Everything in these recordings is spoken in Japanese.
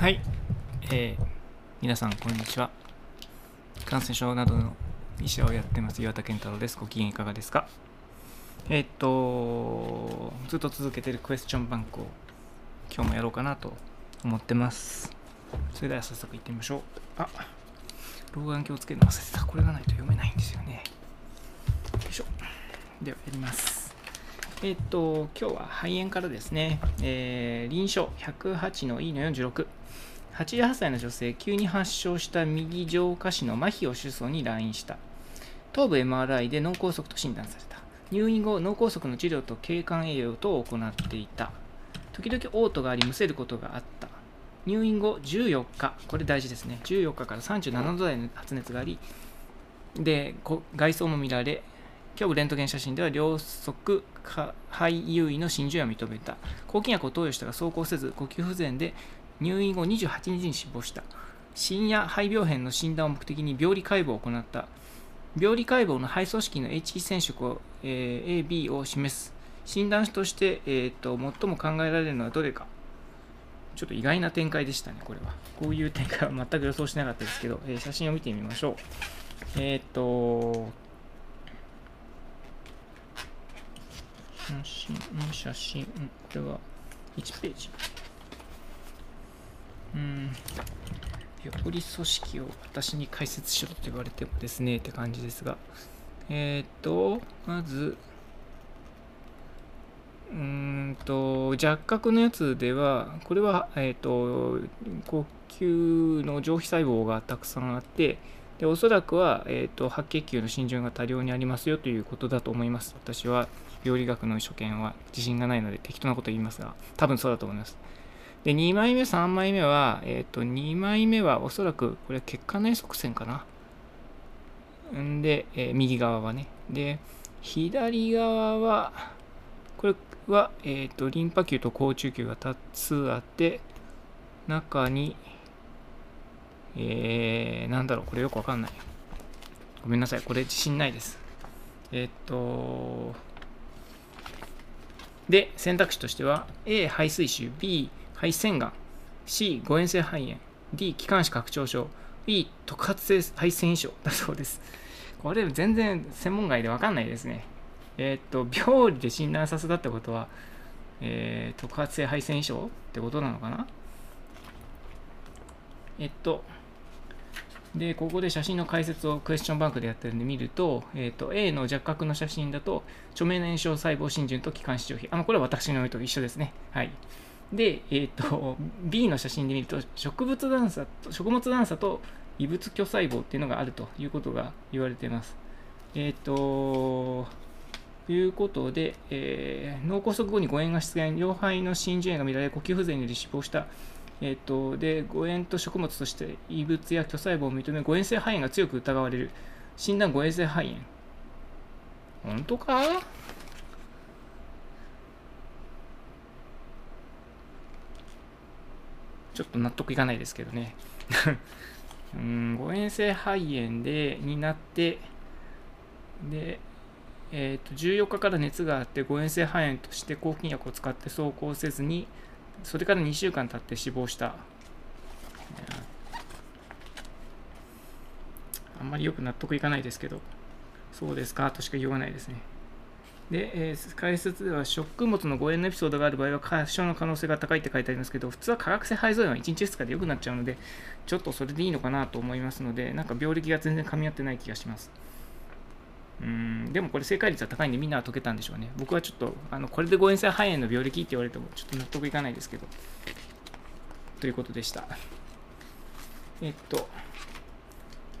はい、えー皆さんこんにちは。感染症などの医者をやってます岩田健太郎です。ご機嫌いかがですか？えーっとずっと続けてるクエスチョンバンクを今日もやろうかなと思ってます。それでは早速行ってみましょう。あ老眼鏡をつけるの忘れてた。これがないと読めないんですよね。よいしょ。ではやります。えっと今日は肺炎からですね、えー臨床108の E の46 88歳の女性、急に発症した右上下肢の麻痺を主訴に来院した。頭部 MRI で脳梗塞と診断された。入院後、脳梗塞の治療と経管栄養等を行っていた。時々嘔吐があり、むせることがあった。入院後14日、これ大事ですね。14日から37度台の発熱があり、で、外装も見られ、胸部レントゲン写真では両側肺優位の真珠は認めた。抗菌薬を投与したが走行せず、呼吸不全で入院後28日に死亡した。深夜肺病変の診断を目的に病理解剖を行った。病理解剖の肺組織の H 染色を、えー AB を示す。診断として、えーと最も考えられるのはどれか。ちょっと意外な展開でしたね、これは。こういう展開は全く予想しなかったですけど、えー写真を見てみましょう。えっ、と、写真、うん写真、これは1ページ。うん。病理組織を私に解説しろと言われてもですねって感じですが。えっ、と、まず、うーんと、若角のやつでは、これは、えっ、と、呼吸の上皮細胞がたくさんあって、でおそらくは、えー、と白血球の浸潤が多量にありますよということだと思います。私は病理学の所見は自信がないので適当なこと言いますが、多分そうだと思います。で、2枚目、3枚目は、えっ、と、2枚目はおそらく、これ血管内側線かな。んで、えー右側はね。で、左側は、これは、えっ、と、リンパ球と好中球が多数あって、中に、えー、なんだろう、これよくわかんない。ごめんなさい、これ自信ないです。えっ、と、で、選択肢としては、A、肺水腫、B、肺腺がん、C、誤嚥性肺炎、D、気管支拡張症、E、特発性肺腺異常だそうです。これ全然専門外でわかんないですね。えーっと、病理で診断させたってことは、えー特発性肺腺異常ってことなのかな？えっと、で、ここで写真の解説をクエスチョンバンクでやってるんで見ると、えっと、A の若角の写真だと、著名な炎症細胞浸潤と気管支上皮。あの、これは私の絵と一緒ですね。はい。で、えっと、B の写真で見ると、植物段差と、食物段差と異物巨細胞っていうのがあるということが言われています。えっと、ということで、えー脳梗塞後に誤嚥が出現、両肺の浸潤炎が見られ、呼吸不全により死亡した。えっと、で、誤嚥と食物として異物や巨細胞を認め、誤嚥性肺炎が強く疑われる。診断誤嚥性肺炎。本当か？ちょっと納得いかないですけどね。うん、誤嚥性肺炎でになって、で、えー、と14日から熱があって誤嚥性肺炎として抗菌薬を使って走行せずにそれから2週間経って死亡した。あんまりよく納得いかないですけど。そうですかとしか言わないですね。で、えー解説では食物の誤嚥のエピソードがある場合は発症の可能性が高いって書いてありますけど普通は化学性肺臓炎は1日2日で良くなっちゃうのでちょっとそれでいいのかなと思いますのでなんか病歴が全然噛み合ってない気がします。うんでもこれ正解率は高いんでみんなは解けたんでしょうね。僕はちょっとあのこれで誤嚥性肺炎の病歴って言われてもちょっと納得いかないですけど。ということでした。えっと、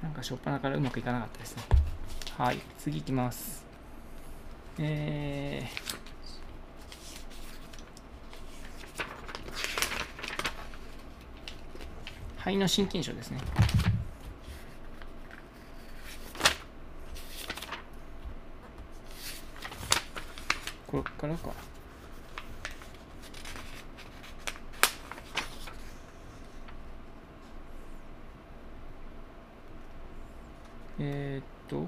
なんか初っ端からうまくいかなかったですね。はい、次いきます。えー、肺の心筋症ですね。こっからか。えー、っと、こ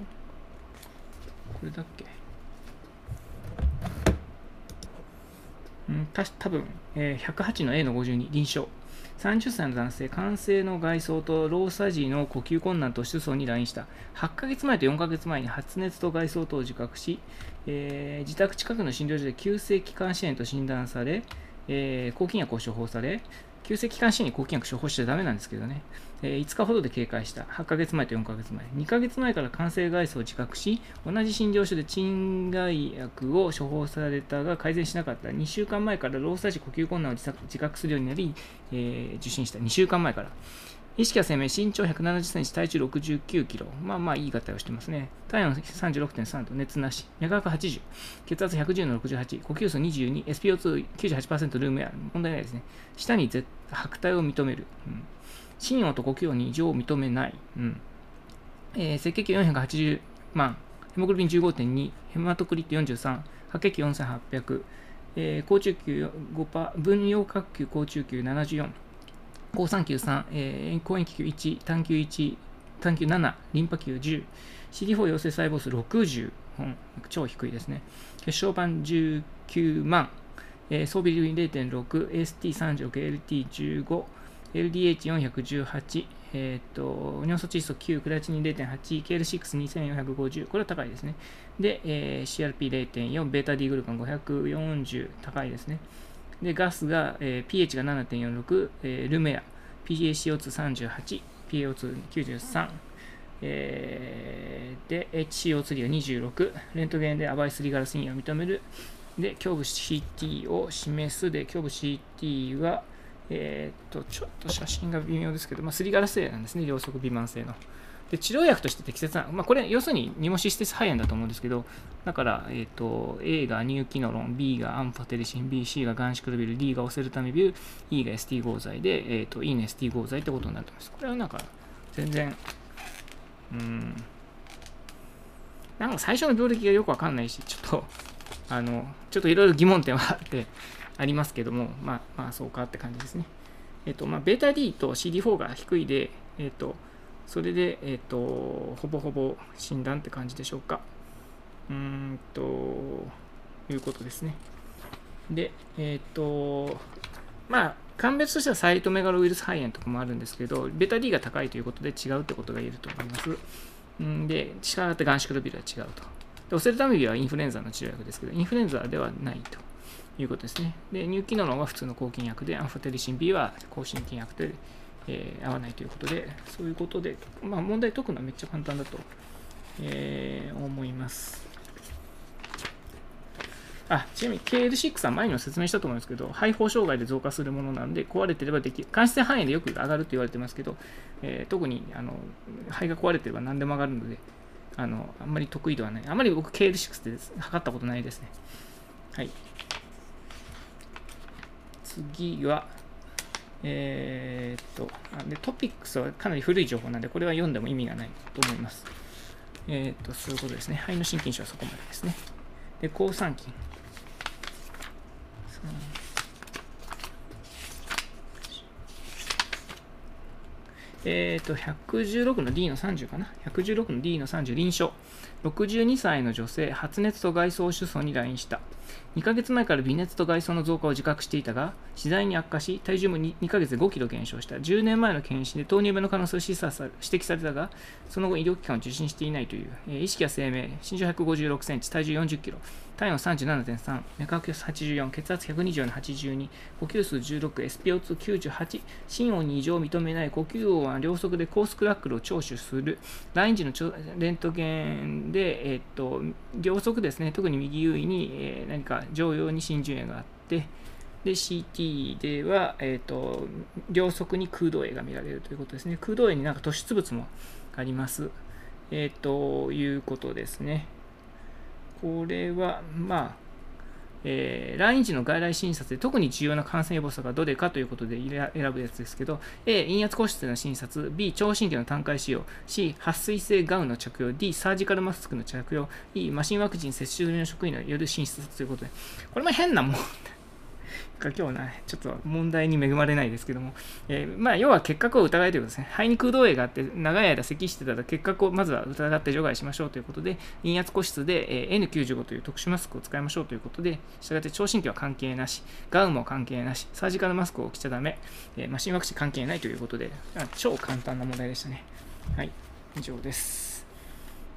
れだっけうん、た多分、えー108の A の52臨床30歳の男性、感染の外装と老作時の呼吸困難と主訴に来院した。8ヶ月前と4ヶ月前に発熱と外装等を自覚し、えー、自宅近くの診療所で急性気管支炎と診断され、えー、抗菌薬を処方され、急性気管支に抗菌薬処方しちゃダメなんですけどね、えー、5日ほどで警戒した。8ヶ月前と4ヶ月前。2ヶ月前から感染外装を自覚し、同じ診療所で鎮外薬を処方されたが改善しなかった。2週間前から労災時呼吸困難を自覚するようになり、えー、受診した。2週間前から。意識は生命、身長170センチ、体重69キロ。まあまあいい方をしてますね。体温36.3度、熱なし。脈拍80。血圧110の68。呼吸数22。SPO298% ルームエア。問題ないですね。下に白体を認める。うん、心音と呼吸音に異常を認めない。うんえー、赤血球480万。ヘモグロビン15.2。ヘマトクリット43。白血球4800。えー、高中球5%。分葉角球高中球74。高3球3、えー、高塩球1、単球1、単球7、リンパ球10、CD4 陽性細胞数60、うん、超低いですね。血小板19万、えー、装備類0.6、AST36、LT15、LDH418、え、ー、と、尿素窒素9、クラチニン0.8、KL62450、これは高いですね。で、えー、CRP0.4、ベータ D グルカン540、高いですね。で、ガスが、えー、pH が7.46、えー、ルメア、PaCO238、PaO293、えー、で、HCO3 が26、レントゲンでアバイスリガラスインを認める、で、胸部 CT を示す、で、胸部 CT は、えー、っと、ちょっと写真が微妙ですけど、まあ、すりガラス性なんですね、両側微慢性の。で治療薬として適切な、まあ、これ要するにニモシステス肺炎だと思うんですけど、だから、えーと、A がニューキノロン、B がアンファテリシン、B、C がガンシクルビル、D がオセルタミビル、E が ST 合剤で、えーと、E の ST 合剤ってことになってます。これはなんか全然、うん、なんか最初の病歴がよくわかんないし、ちょっと、あの、ちょっといろいろ疑問点はあってありますけども、まあ、まあ、そうかって感じですね。えっ、ー、と、まあ、ベータ D と CD4 が低いで、えっ、ー、と、それで、えっ、ー、と、ほぼほぼ診断って感じでしょうか。うーんと、いうことですね。で、えっ、ー、と、まあ、鑑別としてはサイトメガロウイルス肺炎とかもあるんですけど、ベタ D が高いということで違うってことが言えると思います。んで、したがってガンシクロビルは違うと。でオセルタミビはインフルエンザの治療薬ですけど、インフルエンザではないということですね。で、ニューキノロンは普通の抗菌薬で、アンファテリシン B は抗心菌薬で、えー、合わないということで、そういうことで、まあ、問題解くのはめっちゃ簡単だと、えー、思います。あ、ちなみに KL6 は前にも説明したと思うんですけど、肺胞障害で増加するものなんで、壊れてればできる。間質範囲でよく上がると言われてますけど、えー、特にあの肺が壊れてれば何でも上がるので、あのあんまり得意ではない。あんまり僕 KL6 って測ったことないですね。はい。次は、えー、っとで、トピックスはかなり古い情報なんで、これは読んでも意味がないと思います。えー、っと、そういうことですね。肺の心筋症はそこまでですね。で、抗酸菌。えっ、と、116の D の30かな ?116 の D の30、臨床。62歳の女性、発熱と外装主訴に来院した。2ヶ月前から微熱と外装の増加を自覚していたが、次第に悪化し、体重も 2, 2ヶ月で5キロ減少した。10年前の検診で糖尿病の可能性を指摘されたが、その後医療機関を受診していないという。えー、意識や生命、身長156センチ、体重40キロ、体温37.3、脈拍84、血圧120の82、呼吸数16、SPO298、心音に異常を認めない、呼吸音は両側でコースクラックルを聴取する、ライン時のレントゲンで、え、っと両側ですね、特に右優位に、えー、何か常用に浸潤炎があって、で、CT では、えーと、両側に空洞炎が見られるということですね。空洞炎になんか突出物もあります。えー、ということですね。これは、まあ、えー、来日の外来診察で特に重要な感染予防策がどれかということで選ぶやつですけど、A、陰圧個室での診察、B、聴診器の単回使用、C、撥水性ガウンの着用、D、サージカルマスクの着用、E、マシンワクチン接種済みの職員による診察ということで、これも変なもん。が今日な、ちょっと問題に恵まれないですけども、えー、まあ、要は結核を疑いということですね。肺に空洞炎があって、長い間咳してたら結核をまずは疑って除外しましょうということで、陰圧個室で、えー、N95 という特殊マスクを使いましょうということで、したがって聴診器は関係なし、ガウンも関係なし、サージカルマスクを着ちゃダメ、えー、マシンワクチン関係ないということで、超簡単な問題でしたね。はい、以上です。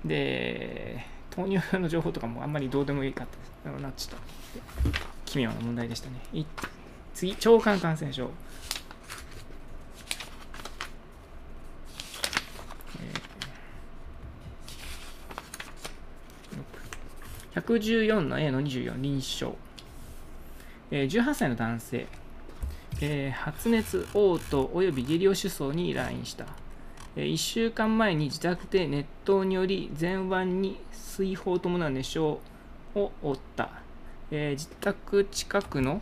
で、豆乳の情報とかもあんまりどうでもいいかったなっちゃった。奇妙な問題でしたね。次、腸管感染症。114の A の24臨床、えー、18歳の男性、えー、発熱、嘔吐および下痢を主訴に来院した、えー、1週間前に自宅で熱湯により前腕に水泡を伴う熱傷を負った。えー、自宅近くの、ん？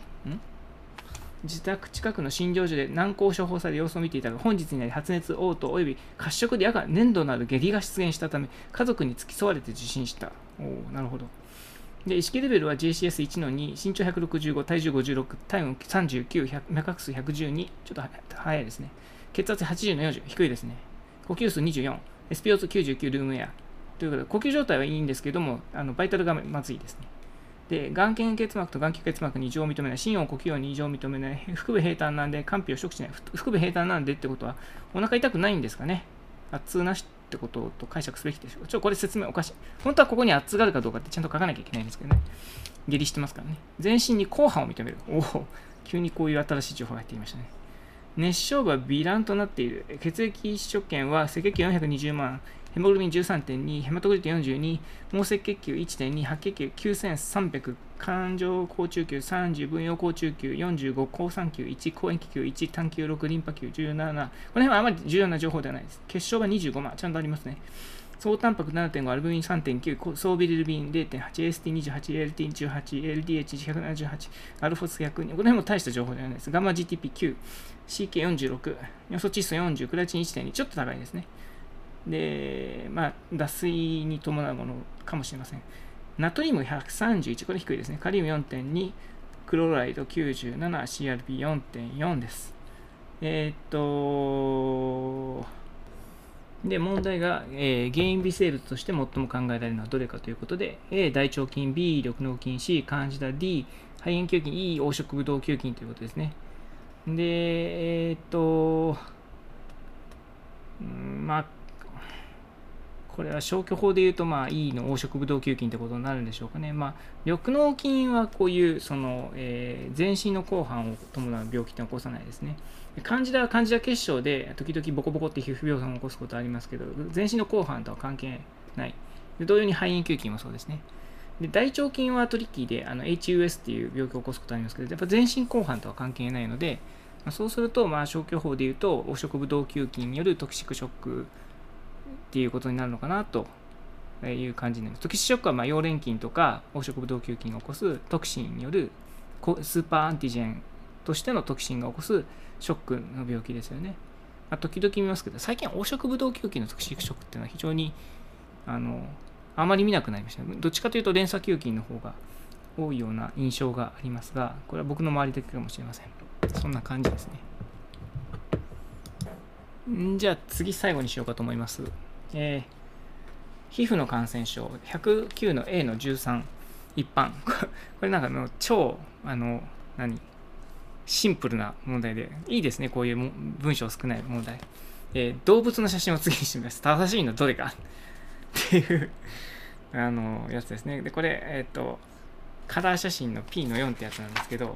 自宅近くの診療所で難航処方され様子を見ていたが、本日になり発熱、嘔吐及び褐色で夜間粘土のある下痢が出現したため、家族に付き添われて受診した。おなるほど。で意識レベルは JCS1 の2、身長165、体重56、体温39、脈拍数112、ちょっと早いですね。血圧80の40、低いですね。呼吸数24、SPO299 ルームエア。ということで、呼吸状態はいいんですけども、あのバイタルがまずいですね。で、眼瞼結膜と眼球結膜に異常を認めない、心音呼吸音に異常を認めない、腹部平坦なんで、肝脾を食しない、腹部平坦なんでってことは、お腹痛くないんですかね圧痛なしってことと解釈すべきでしょう。ちょ、これ説明おかしい。本当はここに圧があるかどうかってちゃんと書かなきゃいけないんですけどね。下痢してますからね。全身に後半を認める。おお、急にこういう新しい情報が入ってきましたね。熱傷部は微乱となっている。血液所見は赤血球420万、ヘモグロビン13.2、ヘマトグリテ42、毛赤血球1.2、白血球9300、感情高中球30、分。葉高中球45、高酸球1、高塩気球1、単球6、リンパ球17。この辺はあまり重要な情報ではないです。血小が25万、ちゃんとありますね。総タンパク7.5、アルブミン3.9、総ビリルビン0.8、AST28、LT18、LDH178、アルフォス102。この辺も大した情報ではないです。ガンマ GTP9、CK46、ヨ素窒素40、クラチン1.2、ちょっと高いですね。で、まあ、脱水に伴うものかもしれません。ナトリウム131、これ低いですね。カリウム4.2、クロライド97、CRP4.4 です。えー、っと、で、問題が、えー、原因微生物として最も考えられるのはどれかということで、A、大腸菌、B、緑膿菌、C、カンジダ、D、肺炎球菌、E、黄色ブドウ球菌ということですね。で、えー、っと、まあ、これは消去法で言うと、まあ、E の黄色ブドウ球菌ってことになるんでしょうかね。まあ、緑脳菌はこういう、その、えー、全身の後半を伴う病気って起こさないですね。患者は患者結晶で、時々ボコボコって皮膚病を起こすことありますけど、全身の後半とは関係ない。で同様に肺炎球菌もそうですね。で大腸菌はトリッキーであの HUS っていう病気を起こすことありますけど、やっぱ全身後半とは関係ないので、まあ、そうすると、まあ、消去法で言うと、黄色ブドウ球菌によるトキシックショックっていうことになるのかなという感じになります。トキシショックはま溶連菌とか黄色ブドウ球菌が起こすトキシンによるスーパーアンティジェンとしてのトキシンが起こすショックの病気ですよね。まあ、時々見ますけど、最近黄色ブドウ球菌のトキシックショックっていうのは非常にあのあまり見なくなりました、どっちかというと連鎖球菌の方が多いような印象がありますが、これは僕の周りだけかもしれません。そんな感じですね。んじゃあ次最後にしようかと思います。えー、皮膚の感染症109の A の13一般。これなんかの超あの何？シンプルな問題で。いいですねこういう文章少ない問題、えー、動物の写真を次にしてみます。正しいのどれか。っていうあのやつですね。でこれえっ、ー、とカラー写真の P の4ってやつなんですけど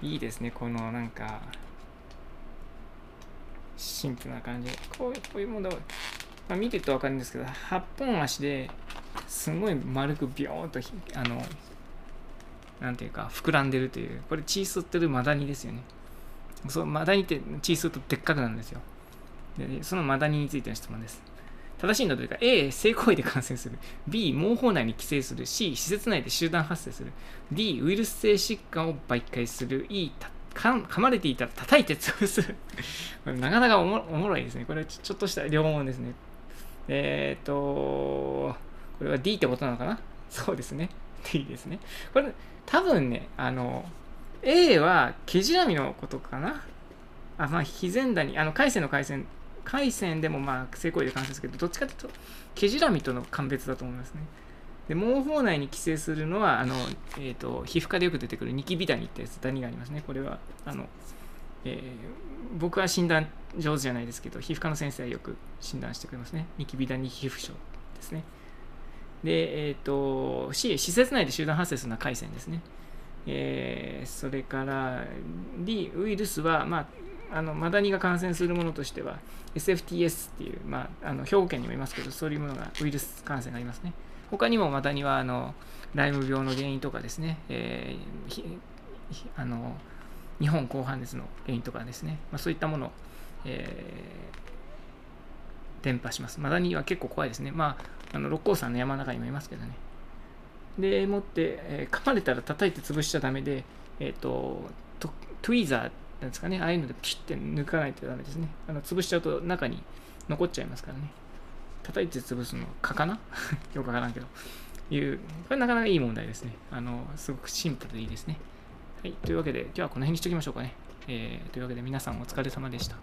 いいですねこのなんかシンプルな感じ。こういうこういうものをまあ、見てると分かるんですけど8本足ですごい丸くビョーンとあのなんていうか膨らんでるというこれ血吸ってるマダニですよね。そうマダニって血吸うとでっかくなるんですよ。でそのマダニについての質問です。正しいのはどれか A、性行為で感染する。B、毛包内に寄生する。C、施設内で集団発生する。D、ウイルス性疾患を媒介する。E た、噛まれていたら叩いて潰す。これなかなかおもろいですね。これちょっとした両問ですね。えっ、と、これは D ってことなのかな？そうですね。D ですね。これ、多分ね、あの、A は毛じらみのことかな？あまあ非前打にあの海鮮の海鮮海鮮でもまあ性行為で感染すけどどっちかというと毛じらみとの鑑別だと思いますね。で毛包内に寄生するのはあの、えーと、皮膚科でよく出てくるニキビダニってやつダニがありますね。これはあの、えー、僕は診断上手じゃないですけど皮膚科の先生はよく診断してくれますね。ニキビダニ皮膚症ですね。で、えっ、ー、と、C、施設内で集団発生するのは海鮮ですね。えー、それから D、ウイルスは、まあ、あのマダニが感染するものとしては SFTS っていう、まあ、あの兵庫県にもいますけどそういうものがウイルス感染がありますね。他にもマダニはあのライム病の原因とかですね、えー、あの日本高反熱の原因とかですね、まあ、そういったものを、えー、伝播します。マダニは結構怖いですね。まああの六甲山の山の中にもいますけどね。でもって、えー、噛まれたら叩いて潰しちゃダメで、えっ、ー、とトトゥイザーなんですかね、ああいうのでピュッて抜かないとダメですね。あの潰しちゃうと中に残っちゃいますからね。叩いて潰すの蚊かな？よくわからんけど。いう、これなかなかいい問題ですね。あの、すごくシンプルでいいですね。はい。というわけで、今日はこの辺にしときましょうかね。えー、というわけで皆さんお疲れ様でした。